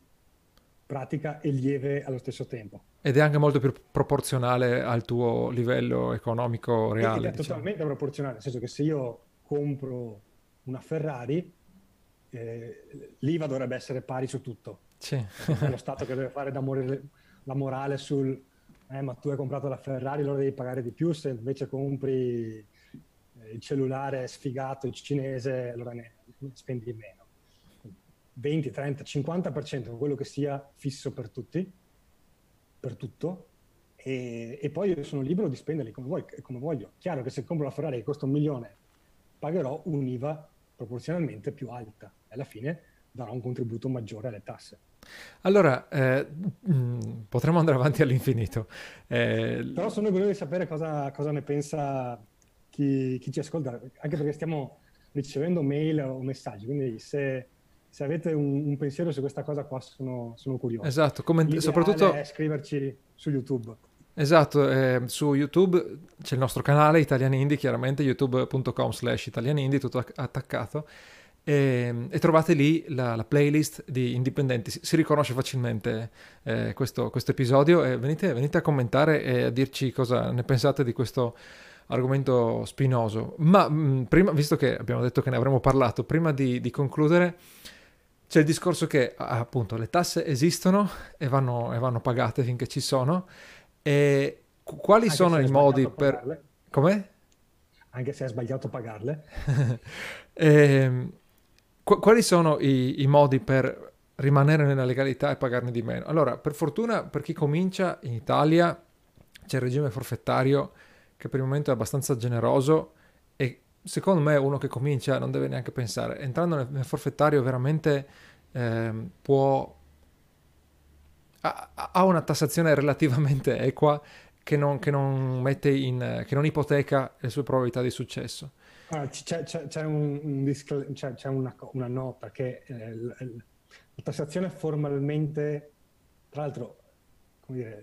S3: pratica e lieve allo stesso tempo.
S2: Ed è anche molto più proporzionale al tuo livello economico reale.
S3: Ed è diciamo. totalmente proporzionale, nel senso che se io compro una Ferrari, eh, l'IVA dovrebbe essere pari su tutto.
S2: Sì.
S3: Lo Stato che deve fare da morire, la morale sul eh, ma tu hai comprato la Ferrari, allora devi pagare di più, se invece compri eh, il cellulare sfigato, il cinese, allora ne spendi meno. 20, 30, 50%, quello che sia fisso per tutti, per tutto, e, e, poi io sono libero di spenderli come, vuoi, come voglio. Chiaro che se compro la Ferrari che costa un milione, pagherò un'IVA proporzionalmente più alta e alla fine darò un contributo maggiore alle tasse.
S2: Allora, eh, mm, potremmo andare avanti all'infinito.
S3: Eh, Però sono curioso di sapere cosa, cosa ne pensa chi, chi, ci ascolta, anche perché stiamo ricevendo mail o messaggi, quindi se se avete un, un, pensiero su questa cosa qua sono, sono curioso.
S2: Esatto, comment- soprattutto...
S3: è scriverci su YouTube.
S2: Esatto, eh, su YouTube c'è il nostro canale Italian Indie, chiaramente youtube.com slash italianindie, tutto attaccato, e, e, trovate lì la, la, playlist di indipendenti. Si, si riconosce facilmente eh, questo, questo, episodio e venite, venite, a commentare e a dirci cosa ne pensate di questo argomento spinoso. Ma mh, mm, prima, visto che abbiamo detto che ne avremmo parlato, prima di, di concludere c'è il discorso che appunto le tasse esistono e vanno, e vanno pagate finché ci sono. E quali Anche sono i modi per... Come?
S3: Anche se è sbagliato pagarle.
S2: e, ehm, qu- quali sono i, i modi per rimanere nella legalità e pagarne di meno? Allora, per fortuna, per chi comincia in Italia c'è il regime forfettario che per il momento è abbastanza generoso e secondo me uno che comincia non deve neanche pensare. Entrando nel, nel forfettario veramente eh, può... Ha, ha, una tassazione relativamente equa che non, che non, mette in... che non ipoteca le sue probabilità di successo.
S3: Ah, c'è, c'è, c'è, un, un discl- c'è, una, una, nota che eh, la tassazione formalmente, tra l'altro, come dire,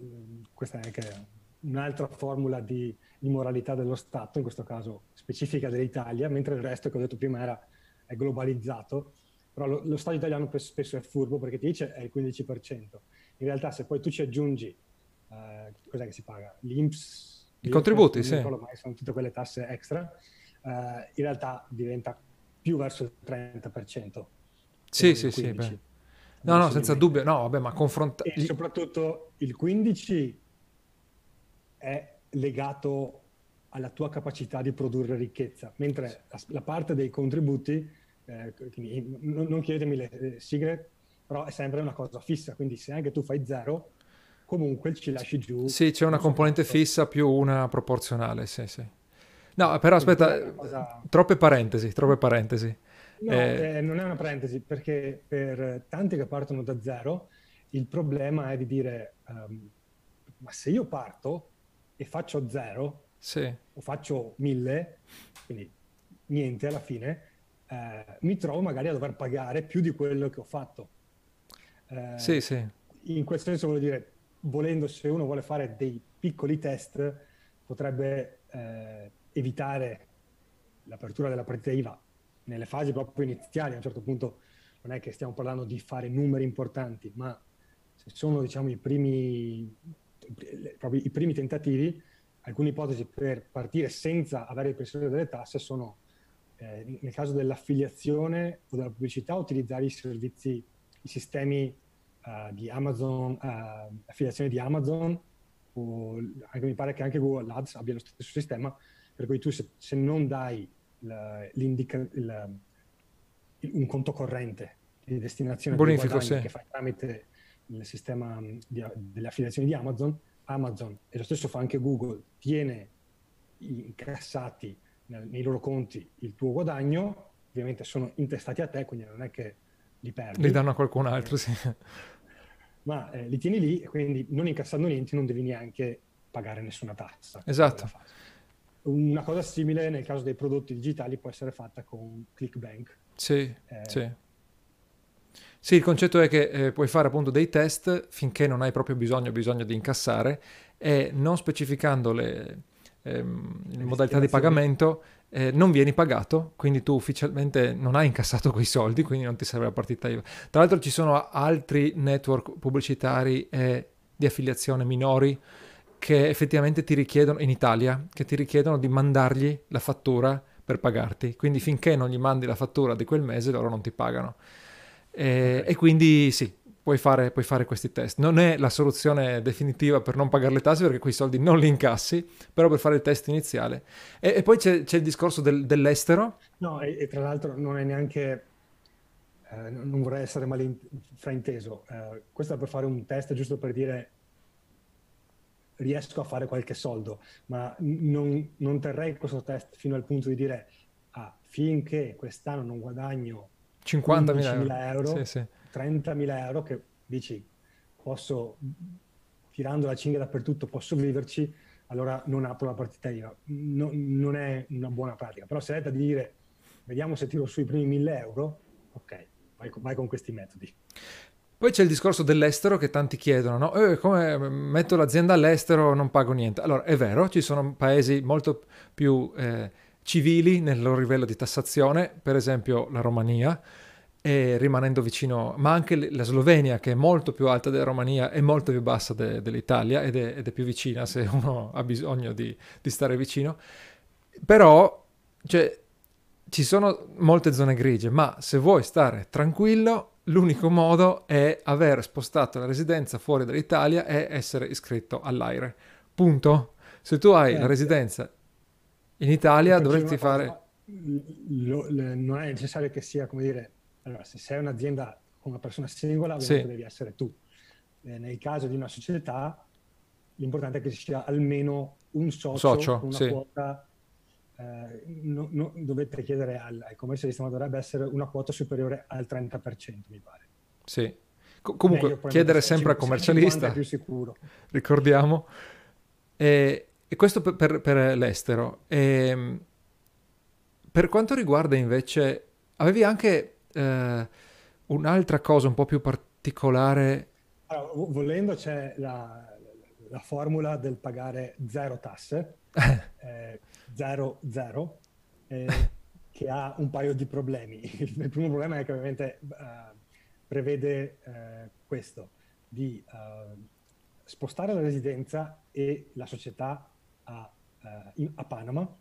S3: questa è anche un'altra formula di, di, moralità dello Stato, in questo caso specifica dell'Italia, mentre il resto che ho detto prima era, è globalizzato, però lo, lo Stato italiano spesso è furbo perché ti dice è il 15%. In realtà se poi tu ci aggiungi, eh, cos'è che si paga? L'INPS?
S2: I contributi, sì.
S3: Ormai sono tutte quelle tasse extra, eh, in realtà diventa più verso il 30%.
S2: Sì, sì, sì. Beh. No, no, senza dubbio, no, vabbè, ma confrontare...
S3: E soprattutto il 15% è legato alla tua capacità di produrre ricchezza, mentre la, la parte dei contributi, eh, non, non, chiedetemi le sigle, però è sempre una cosa fissa, quindi se anche tu fai zero, comunque ci lasci giù.
S2: Sì, c'è una componente fissa più una proporzionale, sì, sì. No, però aspetta, cosa... troppe parentesi, troppe parentesi.
S3: No, eh... Eh, non è una parentesi, perché per tanti che partono da zero, il problema è di dire, um, ma se io parto, e faccio zero
S2: sì.
S3: o faccio mille, quindi niente alla fine, eh, mi trovo magari a dover pagare più di quello che ho fatto.
S2: Eh, sì, sì.
S3: In questo senso voglio dire, volendo, se uno vuole fare dei piccoli test, potrebbe eh, evitare l'apertura della partita IVA nelle fasi proprio iniziali. A un certo punto non è che stiamo parlando di fare numeri importanti, ma se sono diciamo i primi i primi tentativi, alcune ipotesi per partire senza avere il pressione delle tasse sono, eh, nel caso dell'affiliazione o della pubblicità, utilizzare i servizi, i sistemi uh, di Amazon, uh, affiliazione di Amazon, o anche, mi pare che anche Google Ads abbia lo stesso sistema, per cui tu se, se non dai il, un conto corrente di destinazione
S2: Bonifico, sì.
S3: che fai tramite il sistema di, delle affiliazioni di Amazon, Amazon e lo stesso fa anche Google, tiene incassati nei loro conti il tuo guadagno, ovviamente sono intestati a te, quindi non è che li perdi.
S2: Li danno a qualcun altro, sì.
S3: Ma eh, li tieni lì e quindi non incassando niente non devi neanche pagare nessuna tassa.
S2: Esatto.
S3: Una cosa simile nel caso dei prodotti digitali può essere fatta con ClickBank.
S2: Sì, eh, sì. Sì, il concetto è che eh, puoi fare appunto dei test finché non hai proprio bisogno, bisogno di incassare e non specificando le, ehm, le modalità di pagamento eh, non vieni pagato, quindi tu ufficialmente non hai incassato quei soldi, quindi non ti serve la partita IVA. Tra l'altro ci sono altri network pubblicitari e di affiliazione minori che effettivamente ti richiedono, in Italia, che ti richiedono di mandargli la fattura per pagarti. Quindi finché non gli mandi la fattura di quel mese loro non ti pagano. E, okay. e quindi sì, puoi fare, puoi fare, questi test. Non è la soluzione definitiva per non pagare le tasse perché quei soldi non li incassi, però per fare il test iniziale. E, e poi c'è, c'è, il discorso del, dell'estero.
S3: No, e, e, tra l'altro non è neanche... Eh, non vorrei essere mal frainteso. Eh, questo è per fare un test giusto per dire riesco a fare qualche soldo, ma non, non terrei questo test fino al punto di dire ah, finché quest'anno non guadagno 50.000 euro, euro sì, sì 30.000 euro che dici posso, tirando la cinghia dappertutto, posso viverci, allora non apro la partita IVA. No, non è una buona pratica, però se è da dire vediamo se tiro sui primi 1.000 euro, ok, vai, vai con questi metodi.
S2: Poi c'è il discorso dell'estero che tanti chiedono, no? Eh, come metto l'azienda all'estero non pago niente. Allora, è vero, ci sono paesi molto più eh, civili nel loro livello di tassazione, per esempio la Romania, rimanendo vicino, ma anche la Slovenia che è molto più alta della Romania e molto più bassa de, dell'Italia ed è, ed è, più vicina se uno ha bisogno di, di stare vicino. Però cioè, ci sono molte zone grigie, ma se vuoi stare tranquillo, l'unico modo è aver spostato la residenza fuori dall'Italia e essere iscritto all'AIRE. Punto. Se tu hai eh, la residenza in Italia dovresti fare...
S3: Lo, lo, non è necessario che sia, come dire, allora, se sei un'azienda con una persona singola, ovviamente sì. devi essere tu. Eh, nel caso di una società, l'importante è che ci sia almeno un socio, socio una sì. quota. Eh, no, no, dovete chiedere al, al commercialista, ma dovrebbe essere una quota superiore al 30%, mi pare.
S2: Sì. Co- comunque, chiedere sempre al commercialista. È
S3: più sicuro.
S2: Ricordiamo. E, e questo per, per, per l'estero. E, ehm, per quanto riguarda invece, avevi anche eh, un'altra cosa un po' più particolare.
S3: Allora, volendo c'è la, la, formula del pagare zero tasse, eh, zero, zero, eh, che ha un paio di problemi. Il primo problema è che ovviamente uh, prevede uh, questo, di uh, spostare la residenza e la società a, in, a Panama.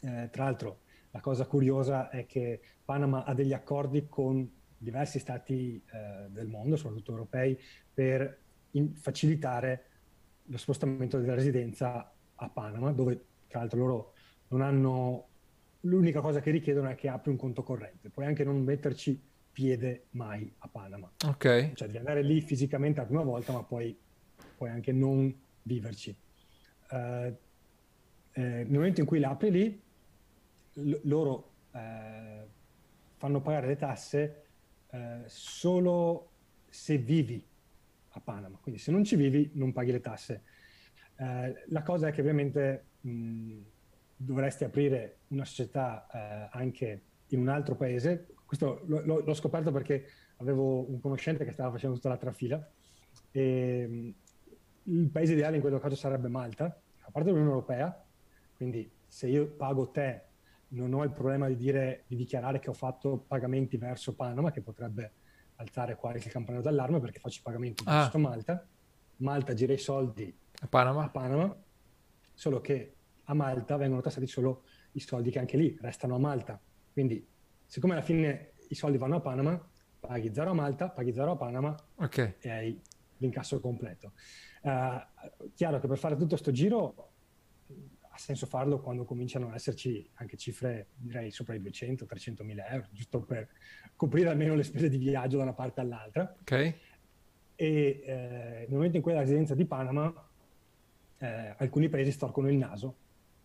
S3: tra l'altro la cosa curiosa è che Panama ha degli accordi con diversi stati eh, del mondo, soprattutto europei, per in- facilitare lo spostamento della residenza a Panama, dove tra l'altro loro non hanno l'unica cosa che richiedono è che apri un conto corrente, puoi anche non metterci piede mai a Panama.
S2: Ok.
S3: Cioè devi andare lì fisicamente la prima volta, ma poi puoi anche non viverci. Uh, eh, nel momento in cui l'apri lì, l- loro eh, fanno pagare le tasse eh, solo se vivi a Panama, quindi se non ci vivi non paghi le tasse. Eh, la cosa è che ovviamente mh, dovresti aprire una società eh, anche in un altro paese, questo lo, lo, l'ho scoperto perché avevo un conoscente che stava facendo tutta l'altra fila e mh, il paese ideale in questo caso sarebbe Malta, a parte l'Unione Europea, quindi se io pago te non ho il problema di, dire, di dichiarare che ho fatto pagamenti verso Panama, che potrebbe alzare qualche campanello d'allarme perché faccio pagamenti ah. verso Malta. Malta gira i soldi
S2: a Panama.
S3: a Panama, solo che a Malta vengono tassati solo i soldi che anche lì restano a Malta. Quindi, siccome alla fine i soldi vanno a Panama, paghi zero a Malta, paghi zero a Panama
S2: okay.
S3: e hai l'incasso completo. Uh, chiaro che per fare tutto questo giro ha senso farlo quando cominciano ad esserci anche cifre, direi, sopra i 200-300 mila euro, giusto per coprire almeno le spese di viaggio da una parte all'altra.
S2: Ok.
S3: E eh, nel momento in cui la residenza di Panama, eh, alcuni paesi storcono il naso.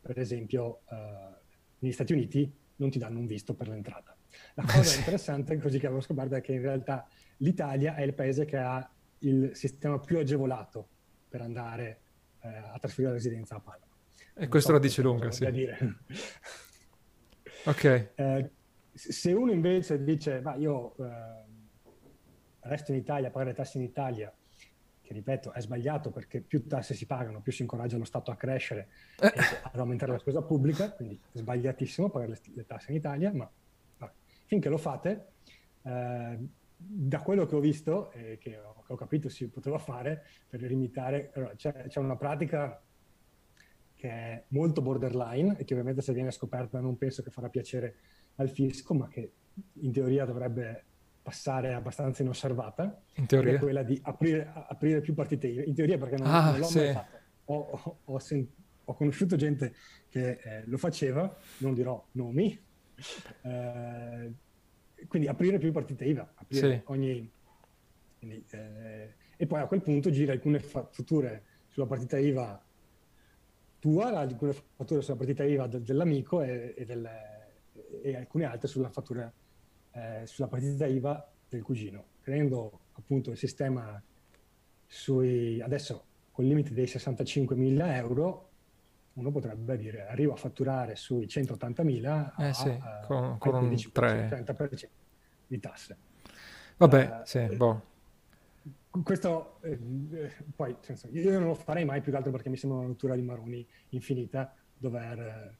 S3: Per esempio, eh, negli Stati Uniti non ti danno un visto per l'entrata. La cosa interessante, così che avevo scoperto, è che in realtà l'Italia è il paese che ha il sistema più agevolato per andare eh, a trasferire la residenza a Panama.
S2: E questo so la dice lunga, sì.
S3: Dire.
S2: ok.
S3: Eh, se uno invece dice, ma io eh, resto in Italia, pagare le tasse in Italia, che ripeto è sbagliato perché più tasse si pagano, più si incoraggia lo Stato a crescere eh. e ad aumentare la spesa pubblica, quindi è sbagliatissimo pagare le, le tasse in Italia, ma vabbè, finché lo fate, eh, da quello che ho visto e che ho, che ho, capito si poteva fare per limitare, allora, c'è, c'è una pratica che è molto borderline e che ovviamente se viene scoperta non penso che farà piacere al fisco, ma che in teoria dovrebbe passare abbastanza inosservata.
S2: In teoria?
S3: È quella di aprire, aprire, più partite IVA. In teoria perché non, ah, non l'ho sì. mai fatto. Ho, ho, ho, sen- ho, conosciuto gente che eh, lo faceva, non dirò nomi. Eh, quindi aprire più partite IVA. Aprire sì. ogni... Quindi, eh, e poi a quel punto gira alcune fatture sulla partita IVA tua, alcune fatture sulla partita IVA de- dell'amico e, e, del, e, alcune altre sulla fattura eh, sulla partita IVA del cugino, creando appunto il sistema sui adesso con il limite dei 65.000 euro uno potrebbe dire arrivo a fatturare sui 180.000
S2: eh sì, a, con, con un 3 30%
S3: di tasse.
S2: Vabbè, uh, sì, boh
S3: questo eh, poi senso, io non lo farei mai più che altro perché mi sembra una rottura di maroni infinita dover eh,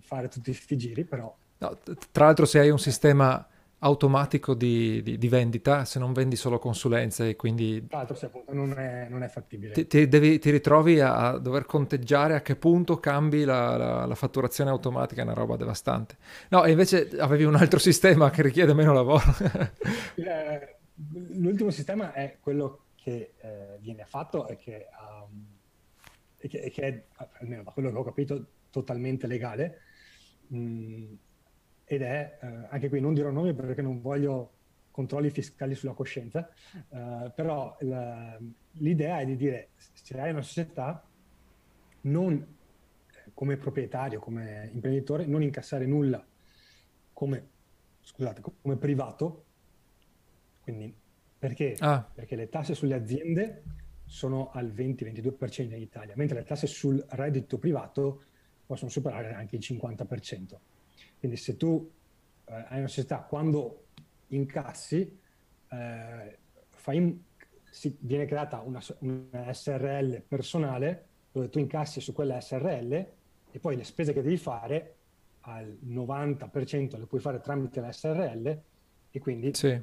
S3: fare tutti questi giri però
S2: no, tra l'altro se hai un sistema automatico di, di, di, vendita se non vendi solo consulenze e quindi
S3: tra l'altro se appunto non è, non è fattibile.
S2: ti, ti, devi, ti, ritrovi a dover conteggiare a che punto cambi la, la, la, fatturazione automatica è una roba devastante. No e invece avevi un altro sistema che richiede meno lavoro.
S3: Eh, l'ultimo sistema è quello che eh, viene fatto e che, um, e, che, e che, è, almeno da quello che ho capito, totalmente legale. Mm, ed è, eh, anche qui non dirò nomi perché non voglio controlli fiscali sulla coscienza, eh, però la, l'idea è di dire se hai una società, non eh, come proprietario, come imprenditore, non incassare nulla come, scusate, come privato, quindi perché? Ah. Perché le tasse sulle aziende sono al 20-22% in Italia, mentre le tasse sul reddito privato possono superare anche il 50%. Quindi se tu eh, hai una società, quando incassi, eh, fai, si, viene creata una, una SRL personale dove tu incassi su quella SRL e poi le spese che devi fare al 90% le puoi fare tramite la SRL e quindi sì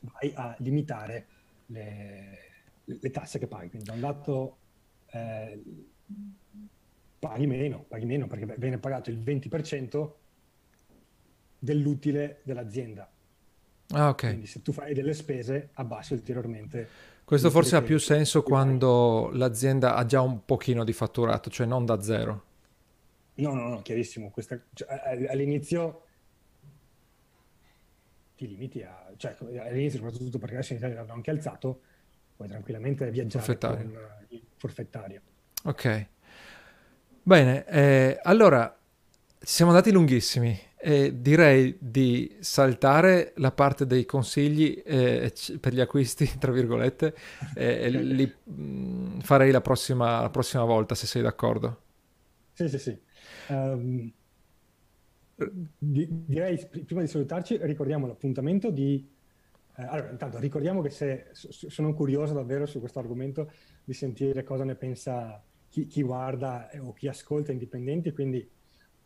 S3: vai a limitare le, le tasse che paghi. Quindi da un lato eh, paghi meno, paghi meno perché viene pagato il 20% dell'utile dell'azienda.
S2: Ah, ok.
S3: Quindi se tu fai delle spese abbassi ulteriormente.
S2: Questo forse ha più senso quando l'azienda ha già un pochino di fatturato, cioè non da zero.
S3: No, no, no, chiarissimo. Questa, cioè, all'inizio ti limiti a, cioè all'inizio soprattutto perché adesso in Italia l'hanno anche alzato, puoi tranquillamente viaggiare forfettario. con il forfettario.
S2: Ok, bene, eh, allora siamo andati lunghissimi e direi di saltare la parte dei consigli eh, per gli acquisti, tra virgolette, e li mh, mm, farei la prossima, la prossima volta se sei d'accordo.
S3: Sì, sì, sì. Um, direi prima di salutarci ricordiamo l'appuntamento di eh, allora intanto ricordiamo che se sono curioso davvero su questo argomento di sentire cosa ne pensa chi, chi guarda o chi ascolta indipendenti quindi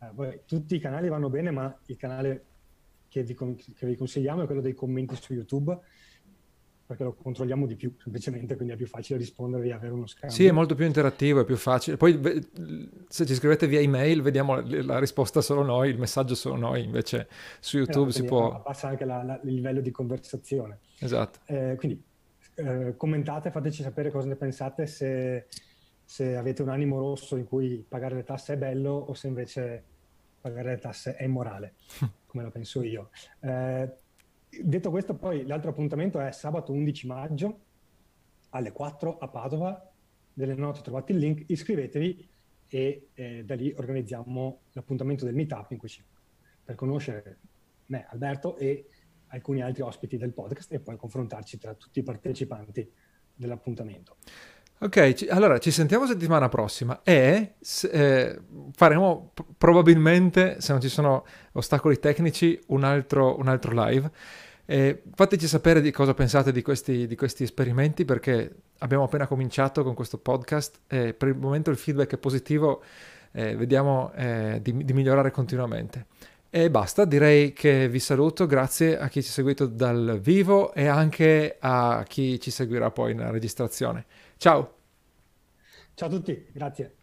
S3: eh, poi, tutti i canali vanno bene ma il canale che vi, che vi consigliamo è quello dei commenti su YouTube perché lo controlliamo di più semplicemente, quindi è più facile rispondervi e avere uno scambio.
S2: Sì, è molto più interattivo, è più facile. Poi se ci scrivete via email vediamo la risposta solo noi, il messaggio solo noi, invece su YouTube eh, si può...
S3: Abbassa anche la, la, il livello di conversazione.
S2: Esatto.
S3: Eh, quindi eh, commentate, fateci sapere cosa ne pensate, se, se avete un animo rosso in cui pagare le tasse è bello o se invece pagare le tasse è immorale, come la penso io. Eh, Detto questo, poi l'altro appuntamento è sabato 11 maggio alle 4 a Padova. Nelle note trovate il link, iscrivetevi e eh, da lì organizziamo l'appuntamento del meetup in cui ci, per conoscere me, Alberto e alcuni altri ospiti del podcast e poi confrontarci tra tutti i partecipanti dell'appuntamento.
S2: Ok, ci, allora ci sentiamo settimana prossima e eh, faremo p- probabilmente, se non ci sono ostacoli tecnici, un altro, un altro live. E fateci sapere di cosa pensate di questi, di questi esperimenti perché abbiamo appena cominciato con questo podcast e per il momento il feedback è positivo, eh, vediamo eh, di, di migliorare continuamente. E basta, direi che vi saluto, grazie a chi ci ha seguito dal vivo e anche a chi ci seguirà poi nella registrazione. Ciao!
S3: Ciao a tutti, grazie.